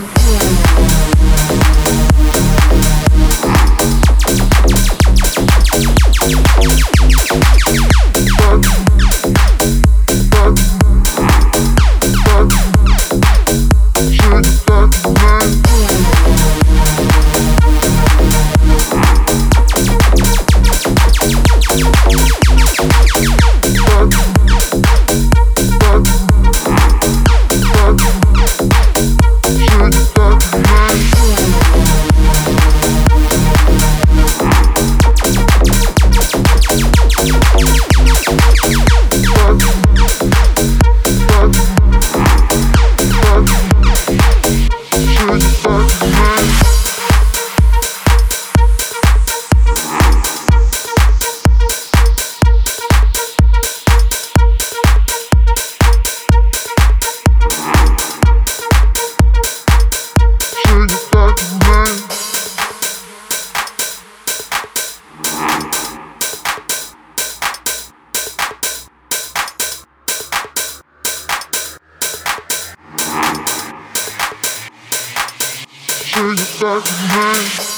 down. on my sure you got me.